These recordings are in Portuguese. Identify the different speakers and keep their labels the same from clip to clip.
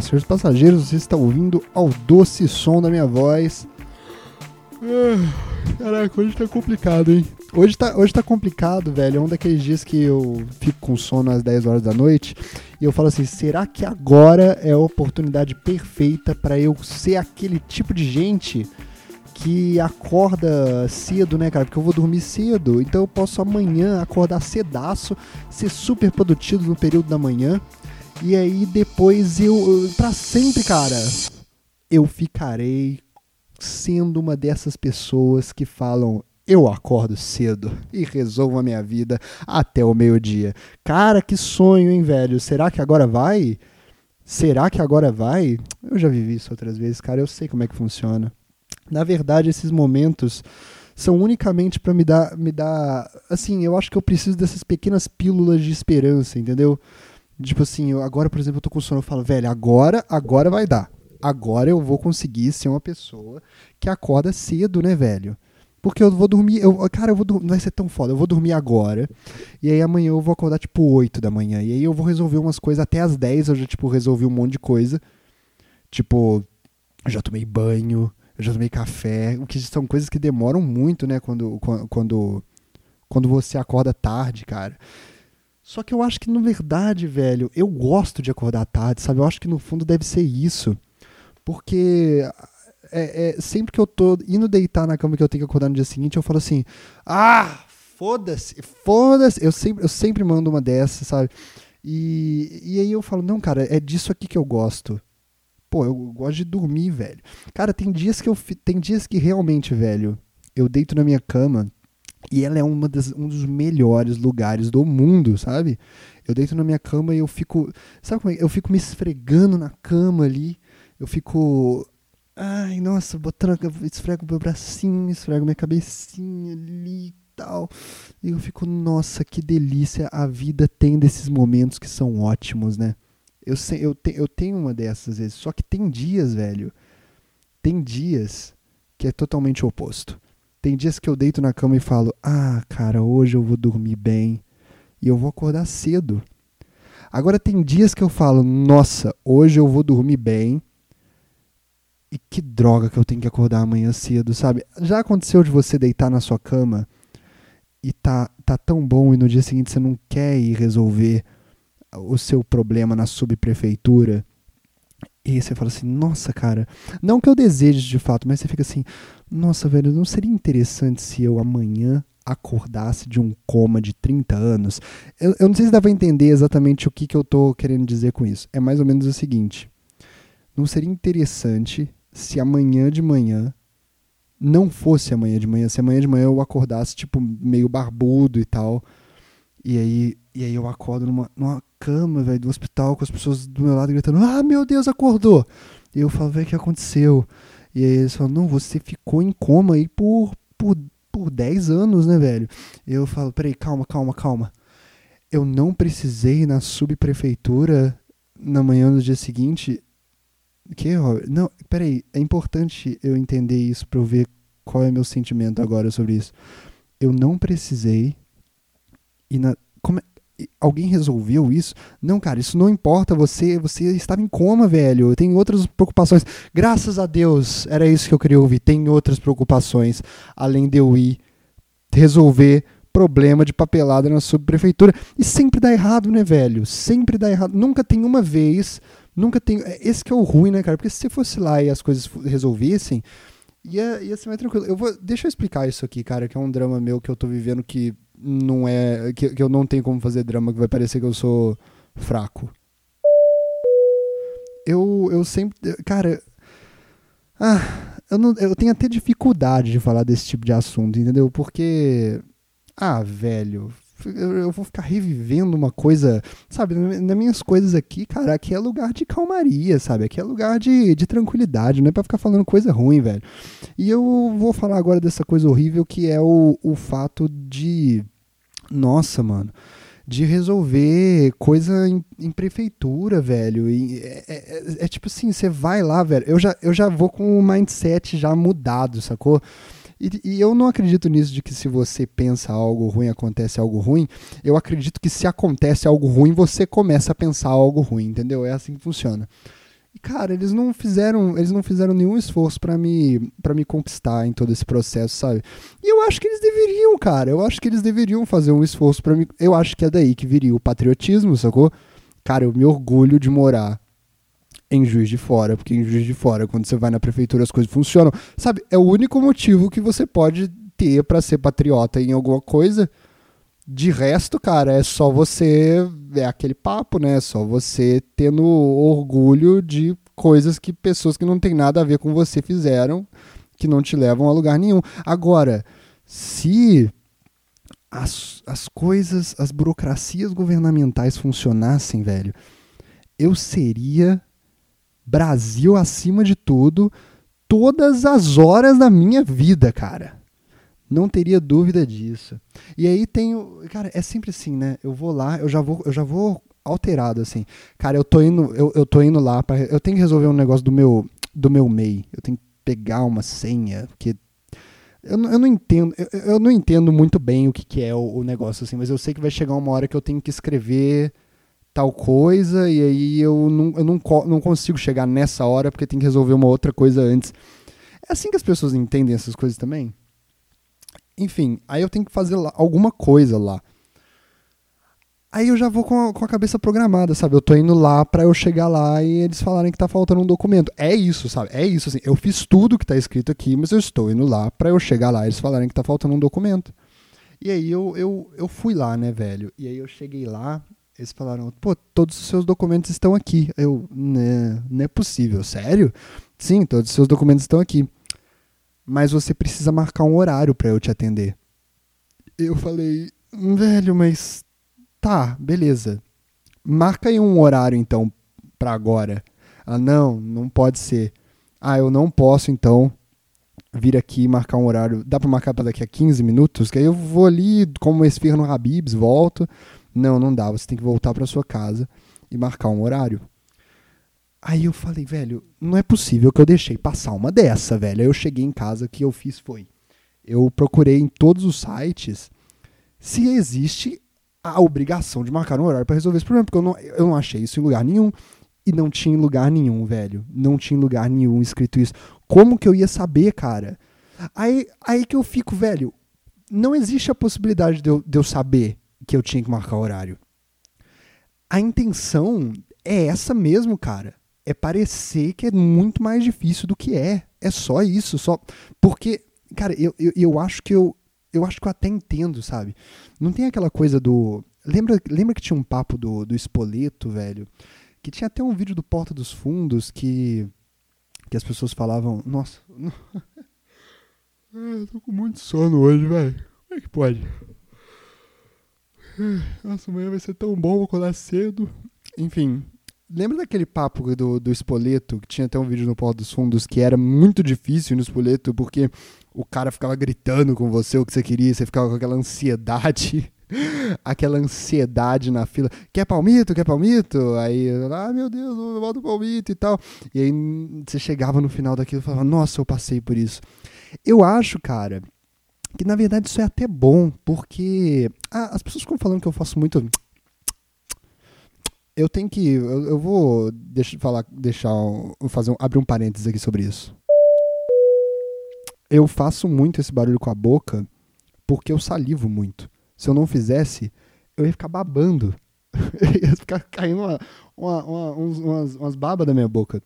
Speaker 1: Olá, senhores passageiros, você está ouvindo ao doce som da minha voz. Ah, caraca, hoje tá complicado, hein? Hoje tá, hoje tá complicado, velho. É um daqueles dias que eu fico com sono às 10 horas da noite e eu falo assim: será que agora é a oportunidade perfeita para eu ser aquele tipo de gente que acorda cedo, né, cara? Porque eu vou dormir cedo, então eu posso amanhã acordar cedaço, ser super produtivo no período da manhã e aí depois eu, para sempre, cara, eu ficarei sendo uma dessas pessoas que falam eu acordo cedo e resolvo a minha vida até o meio-dia. Cara, que sonho, hein, velho? Será que agora vai? Será que agora vai? Eu já vivi isso outras vezes, cara, eu sei como é que funciona. Na verdade, esses momentos são unicamente para me dar me dar, assim, eu acho que eu preciso dessas pequenas pílulas de esperança, entendeu? Tipo assim, eu, agora, por exemplo, eu tô com sono, eu falo, velho, agora, agora vai dar. Agora eu vou conseguir ser uma pessoa que acorda cedo, né, velho? Porque eu vou dormir, eu, cara, eu vou não vai ser tão foda, eu vou dormir agora. E aí amanhã eu vou acordar tipo 8 da manhã. E aí eu vou resolver umas coisas até as 10, eu já tipo resolvi um monte de coisa. Tipo, eu já tomei banho, eu já tomei café, o que são coisas que demoram muito, né, quando quando quando você acorda tarde, cara. Só que eu acho que, na verdade, velho, eu gosto de acordar tarde, sabe? Eu acho que no fundo deve ser isso. Porque é, é, sempre que eu tô indo deitar na cama que eu tenho que acordar no dia seguinte, eu falo assim: ah, foda-se, foda-se. Eu sempre, eu sempre mando uma dessas, sabe? E, e aí eu falo: não, cara, é disso aqui que eu gosto. Pô, eu gosto de dormir, velho. Cara, tem dias que eu. Tem dias que realmente, velho, eu deito na minha cama e ela é uma das, um dos melhores lugares do mundo, sabe? Eu deito na minha cama e eu fico. Sabe como é? Eu fico me esfregando na cama ali. Eu fico. Ai, nossa, botando. Esfrego meu bracinho, esfrego minha cabecinha ali e tal. E eu fico, nossa, que delícia. A vida tem desses momentos que são ótimos, né? Eu, sei, eu, te, eu tenho uma dessas vezes. Só que tem dias, velho. Tem dias que é totalmente oposto. Tem dias que eu deito na cama e falo: Ah, cara, hoje eu vou dormir bem e eu vou acordar cedo. Agora tem dias que eu falo: Nossa, hoje eu vou dormir bem e que droga que eu tenho que acordar amanhã cedo, sabe? Já aconteceu de você deitar na sua cama e tá, tá tão bom e no dia seguinte você não quer ir resolver o seu problema na subprefeitura? E você fala assim, nossa, cara, não que eu deseje de fato, mas você fica assim, nossa, velho, não seria interessante se eu amanhã acordasse de um coma de 30 anos? Eu, eu não sei se dá pra entender exatamente o que, que eu tô querendo dizer com isso. É mais ou menos o seguinte: não seria interessante se amanhã de manhã não fosse amanhã de manhã, se amanhã de manhã eu acordasse, tipo, meio barbudo e tal. E aí, e aí eu acordo numa, numa cama, velho, do hospital, com as pessoas do meu lado gritando: Ah, meu Deus, acordou! E eu falo, velho, o que aconteceu? E aí eles falam, não, você ficou em coma aí por, por, por 10 anos, né, velho? Eu falo, peraí, calma, calma, calma. Eu não precisei ir na subprefeitura na manhã do dia seguinte. Que, Não, peraí, é importante eu entender isso pra eu ver qual é meu sentimento agora sobre isso. Eu não precisei ir na. Alguém resolveu isso? Não, cara, isso não importa. Você, você estava em coma, velho. Tem outras preocupações. Graças a Deus, era isso que eu queria ouvir. Tem outras preocupações além de eu ir resolver problema de papelada na subprefeitura. E sempre dá errado, né, velho? Sempre dá errado. Nunca tem uma vez, nunca tem. É, esse que é o ruim, né, cara? Porque se você fosse lá e as coisas resolvessem, ia, ia ser mais tranquilo. Eu vou, deixa eu explicar isso aqui, cara, que é um drama meu que eu tô vivendo que não é. Que, que eu não tenho como fazer drama, que vai parecer que eu sou fraco. Eu, eu sempre. Cara. Ah, eu, não, eu tenho até dificuldade de falar desse tipo de assunto, entendeu? Porque. Ah, velho. Eu, vou ficar revivendo uma coisa, sabe? Nas minhas coisas aqui, cara, aqui é lugar de calmaria, sabe? Aqui é lugar de, de tranquilidade, não é pra ficar falando coisa ruim, velho. E eu vou falar agora dessa coisa horrível que é o, o fato de nossa, mano. De resolver coisa em, em prefeitura, velho. É, é, é, é, tipo assim, você vai lá, velho. Eu já, eu já vou com o mindset já mudado, sacou? E, e, eu não acredito nisso de que se você pensa algo ruim, acontece algo ruim. Eu acredito que se acontece algo ruim, você começa a pensar algo ruim, entendeu? É assim que funciona. Cara, eles não fizeram, eles não fizeram nenhum esforço para me para me conquistar em todo esse processo, sabe? E eu acho que eles deveriam, cara. Eu acho que eles deveriam fazer um esforço para mim. Eu acho que é daí que viria o patriotismo, sacou? Cara, eu me orgulho de morar em Juiz de Fora, porque em Juiz de Fora, quando você vai na prefeitura, as coisas funcionam. Sabe? É o único motivo que você pode ter para ser patriota em alguma coisa. De resto, cara, é só você. É aquele papo, né? É só você tendo orgulho de coisas que pessoas que não tem nada a ver com você fizeram, que não te levam a lugar nenhum. Agora, se as, as coisas, as burocracias governamentais funcionassem, velho, eu seria Brasil acima de tudo todas as horas da minha vida, cara. Não teria dúvida disso. E aí tenho, cara, é sempre assim, né? Eu vou lá, eu já vou, eu já vou alterado assim. Cara, eu tô indo, eu, eu tô indo lá para eu tenho que resolver um negócio do meu do meu MEI. Eu tenho que pegar uma senha, porque eu, eu não entendo, eu, eu não entendo muito bem o que, que é o, o negócio assim, mas eu sei que vai chegar uma hora que eu tenho que escrever tal coisa e aí eu não, eu não, não consigo chegar nessa hora porque tem que resolver uma outra coisa antes. É assim que as pessoas entendem essas coisas também? Enfim, aí eu tenho que fazer lá, alguma coisa lá. Aí eu já vou com a, com a, cabeça programada, sabe? Eu tô indo lá para eu chegar lá e eles falarem que tá faltando um documento. É isso, sabe? É isso, assim. Eu fiz tudo que tá escrito aqui, mas eu estou indo lá para eu chegar lá e eles falarem que tá faltando um documento. E aí eu, eu, eu fui lá, né, velho? E aí eu cheguei lá eles falaram, pô, todos os seus documentos estão aqui. Eu, né, não é possível, sério? Sim, todos os seus documentos estão aqui. Mas você precisa marcar um horário para eu te atender. Eu falei, velho, mas tá, beleza. Marca aí um horário então para agora. Ah, não, não pode ser. Ah, eu não posso então vir aqui e marcar um horário. Dá para marcar para daqui a 15 minutos? Que aí eu vou ali, como esfirra no Habibs, volto não, não dá, você tem que voltar para sua casa e marcar um horário. Aí eu falei, velho, não é possível que eu deixei passar uma dessa, velho. Aí eu cheguei em casa, o que eu fiz foi, eu procurei em todos os sites se existe a obrigação de marcar um horário para resolver esse problema, porque eu não, eu não achei isso em lugar nenhum. E não tinha em lugar nenhum, velho. Não tinha em lugar nenhum escrito isso. Como que eu ia saber, cara? Aí, aí que eu fico, velho. Não existe a possibilidade de eu, de eu saber que eu tinha que marcar horário. A intenção é essa mesmo, cara. É parecer que é muito mais difícil do que é. É só isso, só porque, cara, eu, eu, eu acho que eu eu acho que eu até entendo, sabe? Não tem aquela coisa do lembra lembra que tinha um papo do do Espoleto, velho, que tinha até um vídeo do Porta dos Fundos que que as pessoas falavam, nossa, eu tô com muito sono hoje, velho. Como é que pode? Nossa, amanhã vai ser tão bom, vou acordar cedo. Enfim, lembra daquele papo do, do Espoleto, que tinha até um vídeo no Pau dos Fundos, que era muito difícil no Espoleto, porque o cara ficava gritando com você o que você queria, você ficava com aquela ansiedade, aquela ansiedade na fila. Quer palmito? Quer palmito? Aí, ah, meu Deus, eu volto palmito e tal. E aí você chegava no final daquilo e falava, nossa, eu passei por isso. Eu acho, cara, que na verdade isso é até bom, porque ah, as pessoas ficam falando que eu faço muito. Eu tenho que. Eu, eu vou deixa, falar, deixar. Fazer um, abrir um parênteses aqui sobre isso. Eu faço muito esse barulho com a boca porque eu salivo muito. Se eu não fizesse, eu ia ficar babando. ia ficar caindo uma, uma, uma, umas, umas babas da minha boca.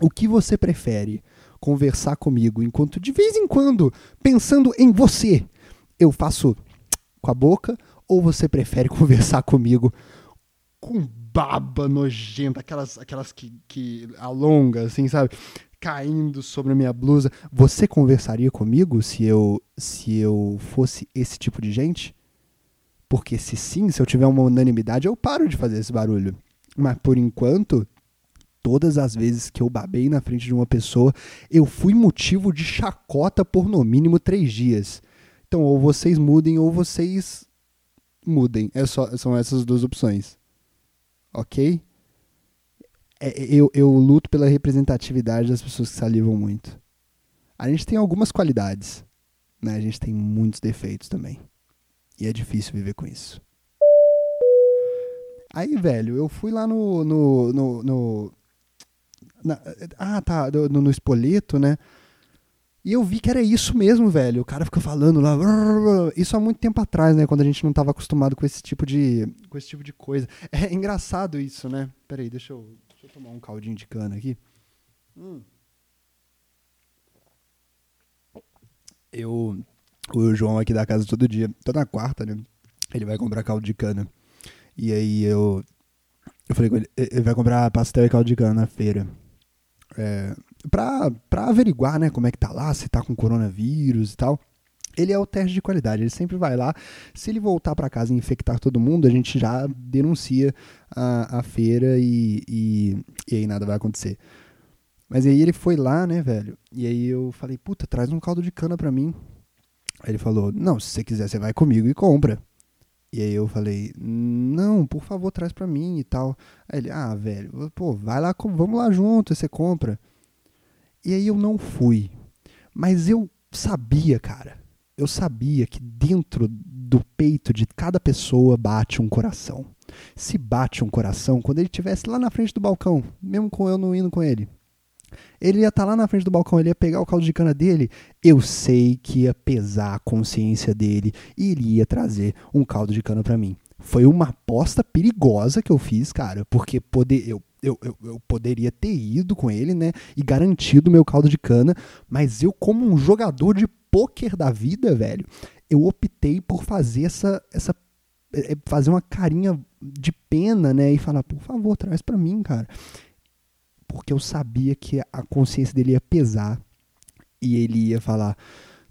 Speaker 1: O que você prefere? conversar comigo, enquanto de vez em quando, pensando em você, eu faço com a boca, ou você prefere conversar comigo com baba nojenta, aquelas, aquelas que, que alonga, assim, sabe? Caindo sobre a minha blusa. Você conversaria comigo se eu, se eu fosse esse tipo de gente? Porque se sim, se eu tiver uma unanimidade, eu paro de fazer esse barulho. Mas por enquanto, todas as vezes que eu babei na frente de uma pessoa, eu fui motivo de chacota por no mínimo três dias. Então, ou vocês mudem ou vocês mudem. É só, são essas duas opções. Ok? É, eu, eu luto pela representatividade das pessoas que salivam muito. A gente tem algumas qualidades, né? A gente tem muitos defeitos também. E é difícil viver com isso. Aí, velho, eu fui lá no, no, no, no Na, ah, tá, no, no espoleto, né? E eu vi que era isso mesmo, velho. O cara fica falando lá. Isso há muito tempo atrás, né? Quando a gente não estava acostumado com esse tipo de. com esse tipo de coisa. É engraçado isso, né? Peraí, deixa eu, deixa eu tomar um caldinho de cana aqui. Hum. Eu. O João aqui da casa todo dia, toda quarta, né? Ele vai comprar caldo de cana. E aí eu. Eu falei com ele, ele vai comprar pastel e caldo de cana na feira. É, pra averiguar, né, como é que tá lá, se tá com coronavírus e tal. Ele é o teste de qualidade, ele sempre vai lá. Se ele voltar para casa e infectar todo mundo, a gente já denuncia a, a feira e, e, e aí nada vai acontecer. Mas aí ele foi lá, né, velho? E aí eu falei, puta, traz um caldo de cana pra mim. Aí ele falou, não, se você quiser, você vai comigo e compra. E aí eu falei, não, por favor, traz pra mim e tal. Aí ele, ah, velho, pô, vai lá, vamos lá junto, você compra. E aí eu não fui. Mas eu sabia, cara. Eu sabia que dentro do peito de cada pessoa bate um coração. Se bate um coração, quando ele estivesse lá na frente do balcão, mesmo com eu não indo com ele, ele ia estar tá lá na frente do balcão, ele ia pegar o caldo de cana dele. Eu sei que ia pesar a consciência dele e ele ia trazer um caldo de cana para mim. Foi uma aposta perigosa que eu fiz, cara, porque poder, eu, eu, eu, eu, poderia ter ido com ele, né, e garantido meu caldo de cana, mas eu, como um jogador de pôquer da vida, velho, eu optei por fazer essa, essa é, é, fazer uma carinha de pena, né, e falar, por favor, traz para mim, cara porque eu sabia que a consciência dele ia pesar e ele ia falar: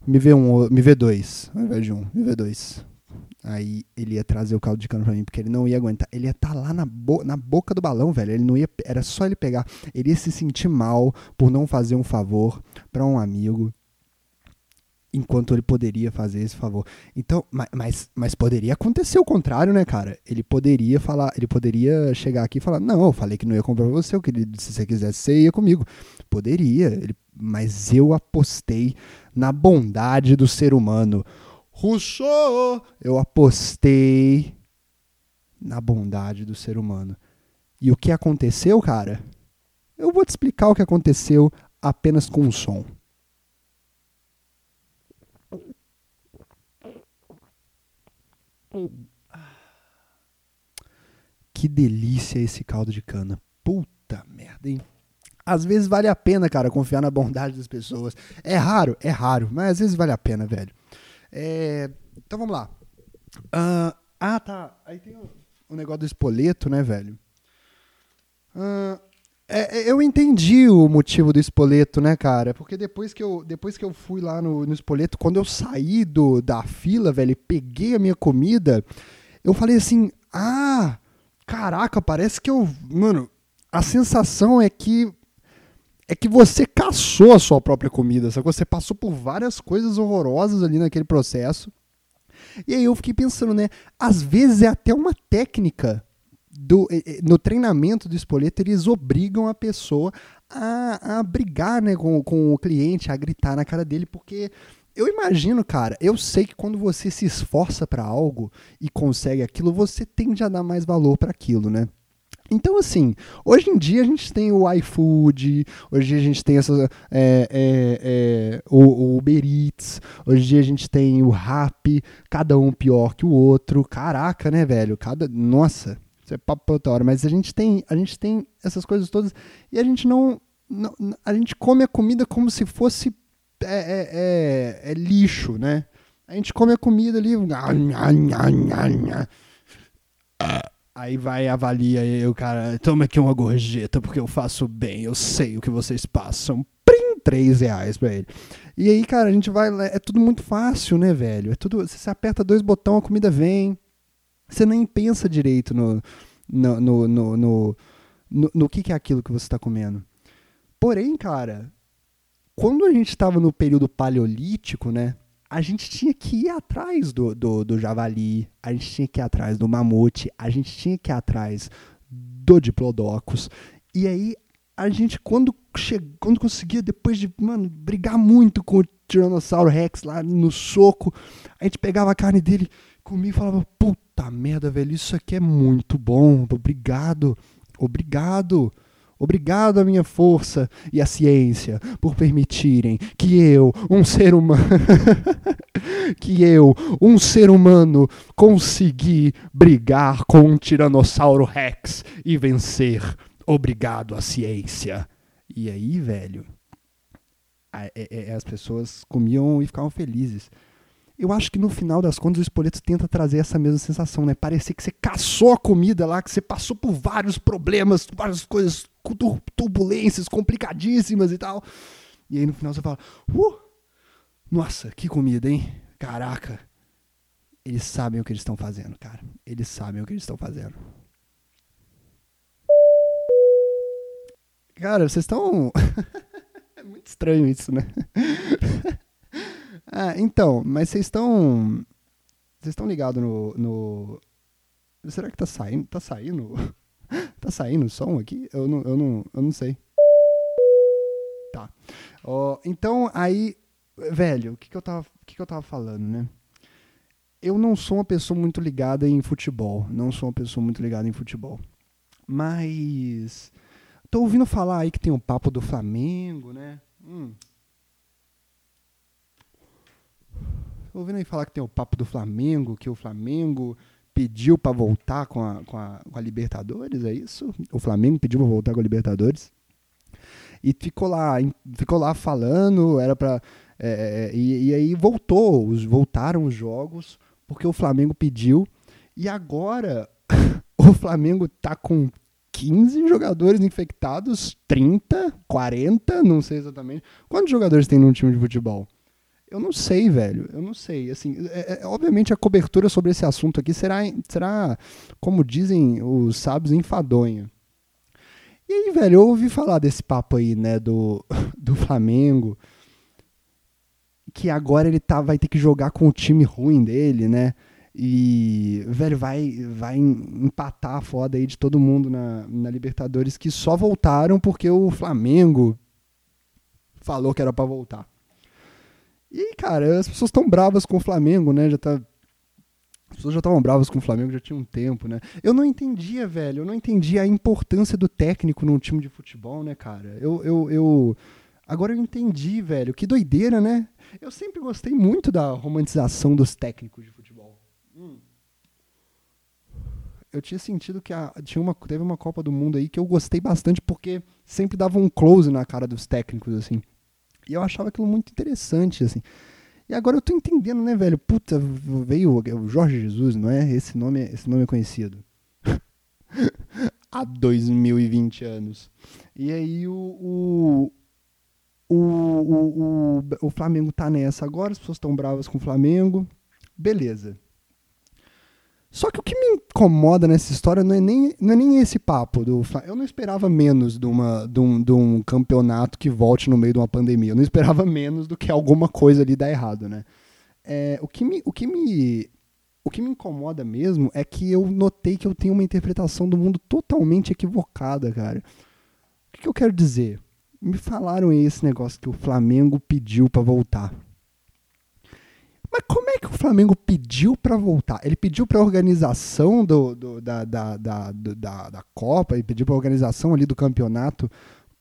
Speaker 1: me vê um, me vê dois, ao invés de um, me vê dois. Aí ele ia trazer o caldo de cana pra mim, porque ele não ia aguentar. Ele ia estar tá lá na, bo na boca do balão, velho. Ele não ia. Era só ele pegar. Ele ia se sentir mal por não fazer um favor para um amigo enquanto ele poderia fazer esse favor. Então, mas, mas poderia acontecer o contrário, né, cara? Ele poderia falar, ele poderia chegar aqui e falar: "Não, eu falei que não ia comprar pra você, eu se você quisesse, você ia comigo". Poderia, ele, mas eu apostei na bondade do ser humano. Rousseau, eu apostei na bondade do ser humano. E o que aconteceu, cara? Eu vou te explicar o que aconteceu apenas com um som. Que delícia esse caldo de cana. Puta merda, hein? Às vezes vale a pena, cara, confiar na bondade das pessoas. É raro, é raro, mas às vezes vale a pena, velho. É... Então vamos lá. Uh... Ah, tá. Aí tem o, o negócio do espoleto, né, velho? Uh... É, eu entendi o motivo do espoleto, né, cara? Porque depois que eu, depois que eu fui lá no, no espoleto, quando eu saí do, da fila, velho, peguei a minha comida, eu falei assim: ah, caraca, parece que eu. Mano, a sensação é que. É que você caçou a sua própria comida, que você passou por várias coisas horrorosas ali naquele processo. E aí eu fiquei pensando, né? Às vezes é até uma técnica do, no treinamento do espoleto, eles obrigam a pessoa a, a brigar né, com, com o cliente, a gritar na cara dele, porque eu imagino, cara, eu sei que quando você se esforça para algo e consegue aquilo, você tende a dar mais valor para aquilo, né? Então, assim, hoje em dia a gente tem o iFood, hoje a gente tem essa, é, é, é, o, o Uber Eats, hoje em dia a gente tem o Rap, cada um pior que o outro. Caraca, né, velho? Cada, nossa, isso é papo pra outra hora. Mas a gente tem, a gente tem essas coisas todas e a gente não, não a gente come a comida como se fosse é, é, é, é lixo, né? A gente come a comida ali. Aí vai avalia aí o cara, toma aqui uma gorjeta porque eu faço bem, eu sei o que vocês passam. Prim, três reais pra ele. E aí, cara, a gente vai. É tudo muito fácil, né, velho? É tudo. Você aperta dois botões, a comida vem. Você nem pensa direito no, no, no, no, no, no, no que, que é aquilo que você está comendo. Porém, cara, quando a gente estava no período paleolítico, né? A gente tinha que ir atrás do, do, do, javali, a gente tinha que ir atrás do mamute, a gente tinha que ir atrás do diplodocus. E aí, a gente, quando, che... quando conseguia, depois de, mano, brigar muito com o Tiranossauro Rex lá no soco, a gente pegava a carne dele, comia e falava, puta merda, velho, isso aqui é muito bom, obrigado, obrigado, Obrigado à minha força e à ciência por permitirem que eu, um ser humano, que eu, um ser humano, consegui brigar com um tiranossauro Rex e vencer. Obrigado à ciência. E aí, velho, é, é, as pessoas comiam e ficavam felizes. Eu acho que no final das contas o Espoleto tenta trazer essa mesma sensação, né? Parecer que você caçou a comida lá, que você passou por vários problemas, várias coisas, turbulências complicadíssimas e tal. E aí no final você fala: Uh! Nossa, que comida, hein? Caraca. Eles sabem o que eles estão fazendo, cara. Eles sabem o que eles estão fazendo. Cara, vocês estão. é muito estranho isso, né? Ah, então, mas vocês estão. Vocês estão ligados no, no. Será que tá saindo? Tá saindo? tá saindo som aqui? Eu não, eu não, eu não sei. Tá. Oh, então, aí. Velho, o que, que, eu tava, que, que eu tava falando, né? Eu não sou uma pessoa muito ligada em futebol. Não sou uma pessoa muito ligada em futebol. Mas. Tô ouvindo falar aí que tem o papo do Flamengo, né? Hum, ouvindo aí falar que tem o papo do Flamengo, que o Flamengo pediu para voltar com a, com, a, com a Libertadores, é isso? O Flamengo pediu para voltar com a Libertadores. E ficou lá, ficou lá falando, era para é, é, e, e, aí voltou, os, voltaram os jogos, porque o Flamengo pediu. E agora o Flamengo tá com 15 jogadores infectados, 30, 40, não sei exatamente. Quantos jogadores tem num time de futebol? Eu não sei, velho. Eu não sei. Assim, é, é, obviamente a cobertura sobre esse assunto aqui será, será, como dizem os sábios, enfadonha. E aí, velho, eu ouvi falar desse papo aí, né, do, do Flamengo, que agora ele tá, vai ter que jogar com o time ruim dele, né? E, velho, vai, vai empatar a foda aí de todo mundo na, na Libertadores que só voltaram porque o Flamengo falou que era para voltar. E, cara, as pessoas estão bravas com o Flamengo, né? Já tá. As pessoas já estavam bravas com o Flamengo já tinha um tempo, né? Eu não entendia, velho. Eu não entendia a importância do técnico num time de futebol, né, cara? Eu. eu, eu... Agora eu entendi, velho. Que doideira, né? Eu sempre gostei muito da romantização dos técnicos de futebol. Hum. Eu tinha sentido que a, tinha uma, teve uma Copa do Mundo aí que eu gostei bastante porque sempre dava um close na cara dos técnicos, assim. E eu achava aquilo muito interessante, assim. E agora eu tô entendendo, né, velho? Puta, veio o Jorge Jesus, não é? Esse nome, esse nome é conhecido. Há 2020 anos. E aí o, o, o, o, o Flamengo tá nessa agora, as pessoas estão bravas com o Flamengo. Beleza. Só que o que me incomoda nessa história não é nem, não é nem esse papo. Do, eu não esperava menos de, uma, de, um, de um campeonato que volte no meio de uma pandemia. Eu não esperava menos do que alguma coisa ali dar errado, né? É, o, que me, o, que me, o que me incomoda mesmo é que eu notei que eu tenho uma interpretação do mundo totalmente equivocada, cara. O que, que eu quero dizer? Me falaram esse negócio que o Flamengo pediu para voltar. Mas como é que o Flamengo pediu para voltar? Ele pediu para a organização do, do, da, da, da, da, da Copa, ele pediu para a organização ali do campeonato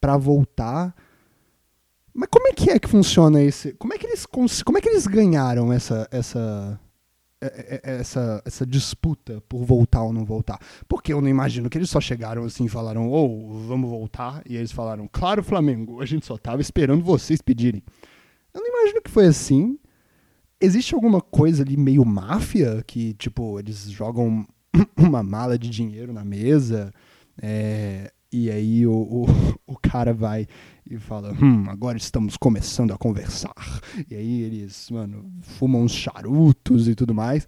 Speaker 1: para voltar. Mas como é que é que funciona esse? Como é que eles, como é que eles ganharam essa, essa, é, é, essa, essa disputa por voltar ou não voltar? Porque eu não imagino que eles só chegaram assim e falaram, ou oh, vamos voltar, e eles falaram, claro, Flamengo, a gente só tava esperando vocês pedirem. Eu não imagino que foi assim. Existe alguma coisa ali meio máfia que, tipo, eles jogam uma mala de dinheiro na mesa é, e aí o, o, o, cara vai e fala: Hum, agora estamos começando a conversar. E aí eles, mano, fumam uns charutos e tudo mais.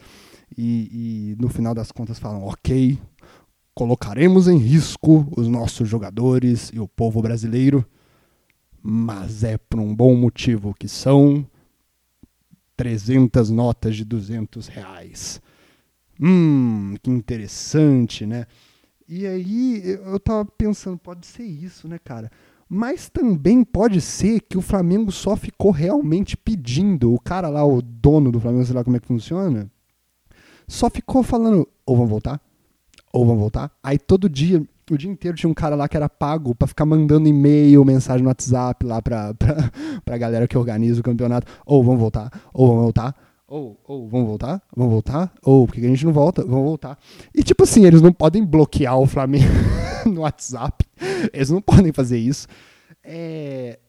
Speaker 1: E, e no final das contas falam: Ok, colocaremos em risco os nossos jogadores e o povo brasileiro, mas é por um bom motivo que são 300 notas de 200 reais. Hum, que interessante, né? E aí eu tava pensando, pode ser isso, né, cara? Mas também pode ser que o Flamengo só ficou realmente pedindo. O cara lá, o dono do Flamengo, sei lá como é que funciona, só ficou falando: ou vão voltar, ou vão voltar. Aí todo dia o dia inteiro tinha um cara lá que era pago pra ficar mandando e-mail, mensagem no WhatsApp lá pra, pra, pra galera que organiza o campeonato. Ou vamos voltar, ou vamos voltar. Ou, ou, vamos voltar? Vamos voltar? Ou, por que a gente não volta? Vamos voltar. E tipo assim, eles não podem bloquear o Flamengo no WhatsApp. Eles não podem fazer isso. É...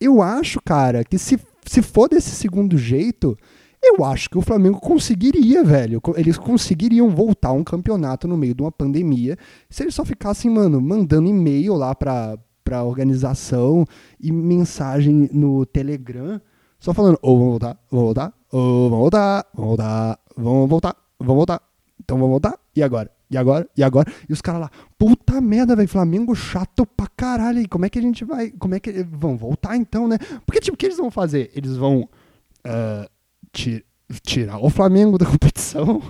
Speaker 1: Eu acho, cara, que se, se for desse segundo jeito, eu acho que o Flamengo conseguiria, velho. Eles conseguiriam voltar um campeonato no meio de uma pandemia se eles só ficassem, mano, mandando e-mail lá pra, pra organização e mensagem no Telegram, só falando, ou oh, vamos voltar, vamos voltar, ou oh, vamos voltar, vamos voltar, vamos voltar, vamos voltar. Então vamos voltar, e agora? E agora? E agora? E os caras lá, puta merda, velho, Flamengo chato pra caralho. Como é que a gente vai. Como é que. Vão voltar então, né? Porque, tipo, o que eles vão fazer? Eles vão. Uh, tirar o Flamengo da competição.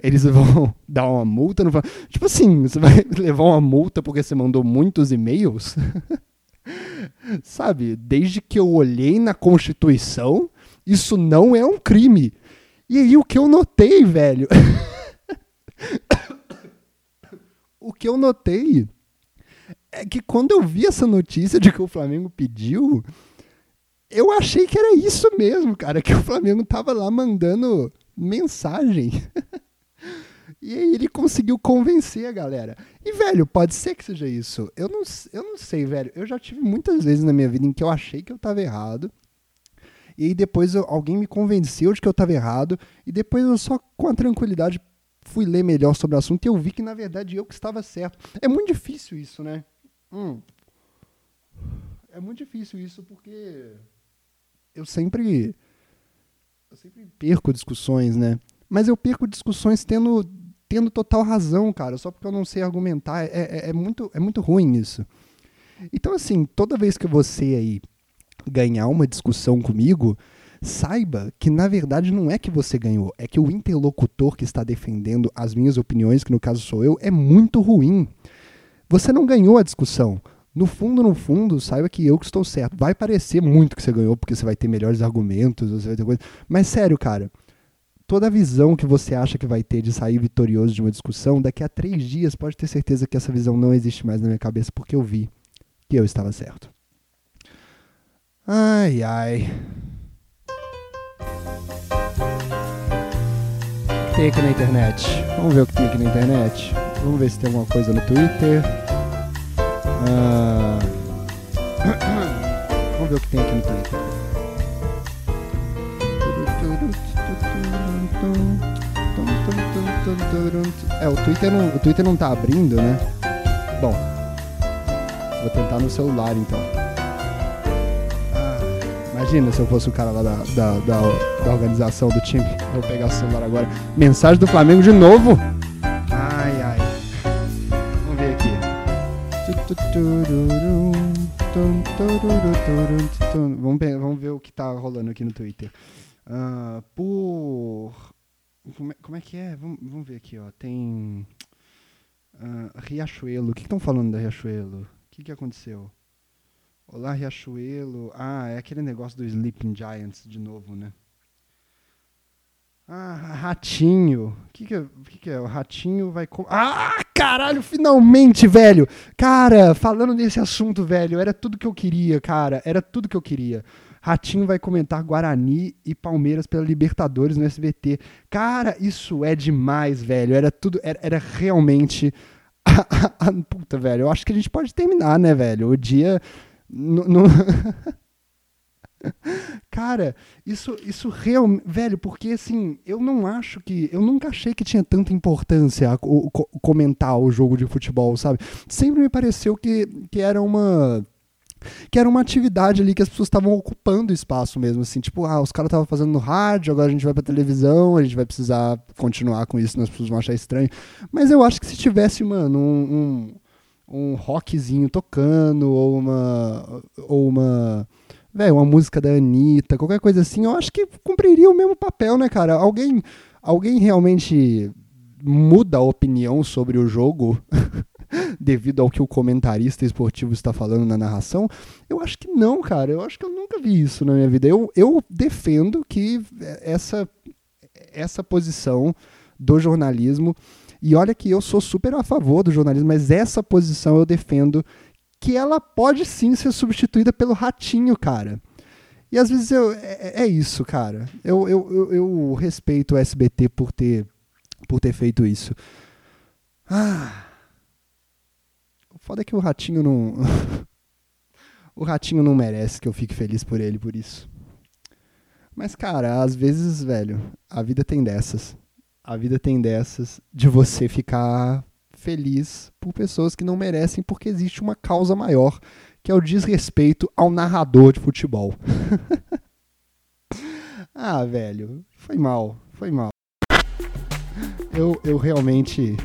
Speaker 1: Eles vão dar uma multa no Tipo assim, você vai levar uma multa porque você mandou muitos e-mails? Sabe, desde que eu olhei na Constituição, isso não é um crime. E aí o que eu notei, velho? o que eu notei é que quando eu vi essa notícia de que o Flamengo pediu, eu achei que era isso mesmo, cara, que o Flamengo tava lá mandando mensagem. e aí ele conseguiu convencer a galera. E, velho, pode ser que seja isso. Eu não, eu não sei, velho. Eu já tive muitas vezes na minha vida em que eu achei que eu tava errado. E aí depois eu, alguém me convenceu de que eu tava errado. E depois eu só, com a tranquilidade, fui ler melhor sobre o assunto e eu vi que, na verdade, eu que estava certo. É muito difícil isso, né? Hum. É muito difícil isso porque eu sempre eu sempre perco discussões, né? Mas eu perco discussões tendo tendo total razão, cara, só porque eu não sei argumentar. É, é, é muito, é muito ruim isso. Então, assim, toda vez que você aí ganhar uma discussão comigo, saiba que na verdade não é que você ganhou, é que o interlocutor que está defendendo as minhas opiniões, que no caso sou eu, é muito ruim. Você não ganhou a discussão. No fundo, no fundo, saiba que eu que estou certo. Vai parecer muito que você ganhou, porque você vai ter melhores argumentos, você vai ter coisa. Mas sério, cara, toda a visão que você acha que vai ter de sair vitorioso de uma discussão, daqui a três dias pode ter certeza que essa visão não existe mais na minha cabeça, porque eu vi que eu estava certo. Ai, ai. O que tem aqui na internet? Vamos ver o que tem aqui na internet. Vamos ver se tem alguma coisa no Twitter. Ah, vamos ver o que tem aqui no Twitter. É, o Twitter não, o Twitter não tá abrindo, né? Bom, vou tentar no celular então. Ah, imagina se eu fosse o cara lá da, da, da, da organização do time. Vou pegar o celular agora. Mensagem do Flamengo de novo. Vamos, vamos ver o que tá rolando aqui no Twitter. Uh, por. Como é, como é, que é? Vamos, vamos ver aqui, ó. Tem. Uh, Riachuelo. O que estão falando da Riachuelo? O que, que aconteceu? Olá, Riachuelo. Ah, é aquele negócio do Sleeping Giants de novo, né? Ah, ratinho. O que, que, é, que, que é? O ratinho vai. Com... Ah, caralho, finalmente, velho! Cara, falando nesse assunto, velho, era tudo que eu queria, cara. Era tudo que eu queria. Ratinho vai comentar Guarani e Palmeiras pela Libertadores no SBT. Cara, isso é demais, velho. Era tudo. Era, era realmente. Puta, velho. Eu acho que a gente pode terminar, né, velho? O dia. No, no... Cara, isso, isso realmente. Velho, porque assim, eu não acho que. Eu nunca achei que tinha tanta importância o, o, comentar o jogo de futebol, sabe? Sempre me pareceu que, que era uma que era uma atividade ali que as pessoas estavam ocupando espaço mesmo, assim, tipo, ah, os caras estavam fazendo no rádio, agora a gente vai pra televisão, a gente vai precisar continuar com isso, as pessoas vão achar estranho. Mas eu acho que se tivesse, mano, um, um, um rockzinho tocando, ou uma. ou uma velho, uma música da Anitta, qualquer coisa assim, eu acho que cumpriria o mesmo papel, né, cara? Alguém, alguém realmente muda a opinião sobre o jogo devido ao que o comentarista esportivo está falando na narração? Eu acho que não, cara. Eu acho que eu nunca vi isso na minha vida. Eu, eu defendo que essa, essa posição do jornalismo E olha que eu sou super a favor do jornalismo, mas essa posição eu defendo que ela pode sim ser substituída pelo ratinho, cara. E às vezes eu, é, é isso, cara. Eu, eu, eu, eu, respeito o SBT por ter, por ter feito isso. Ah. O foda é que o ratinho não. o ratinho não merece que eu fique feliz por ele por isso. Mas, cara, às vezes, velho, a vida tem dessas. A vida tem dessas de você ficar feliz por pessoas que não merecem porque existe uma causa maior, que é o desrespeito ao narrador de futebol. ah, velho, foi mal, foi mal. Eu, eu realmente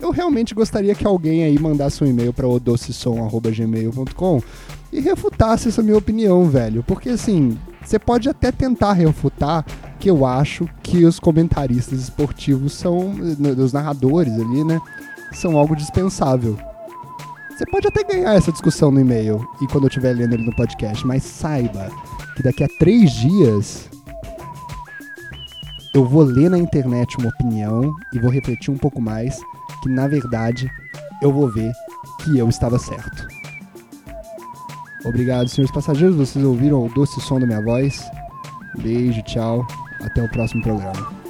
Speaker 1: eu realmente gostaria que alguém aí mandasse um e-mail para odocesom@gmail.com e refutasse essa minha opinião, velho, porque assim, você pode até tentar refutar que eu acho que os comentaristas esportivos são, os narradores ali, né, são algo dispensável. Você pode até ganhar essa discussão no e-mail e quando eu estiver lendo ele no podcast, mas saiba que daqui a três dias eu vou ler na internet uma opinião e vou refletir um pouco mais que na verdade eu vou ver que eu estava certo. Obrigado, senhores passageiros. Vocês ouviram o doce som da minha voz. Beijo, tchau. Até o próximo programa.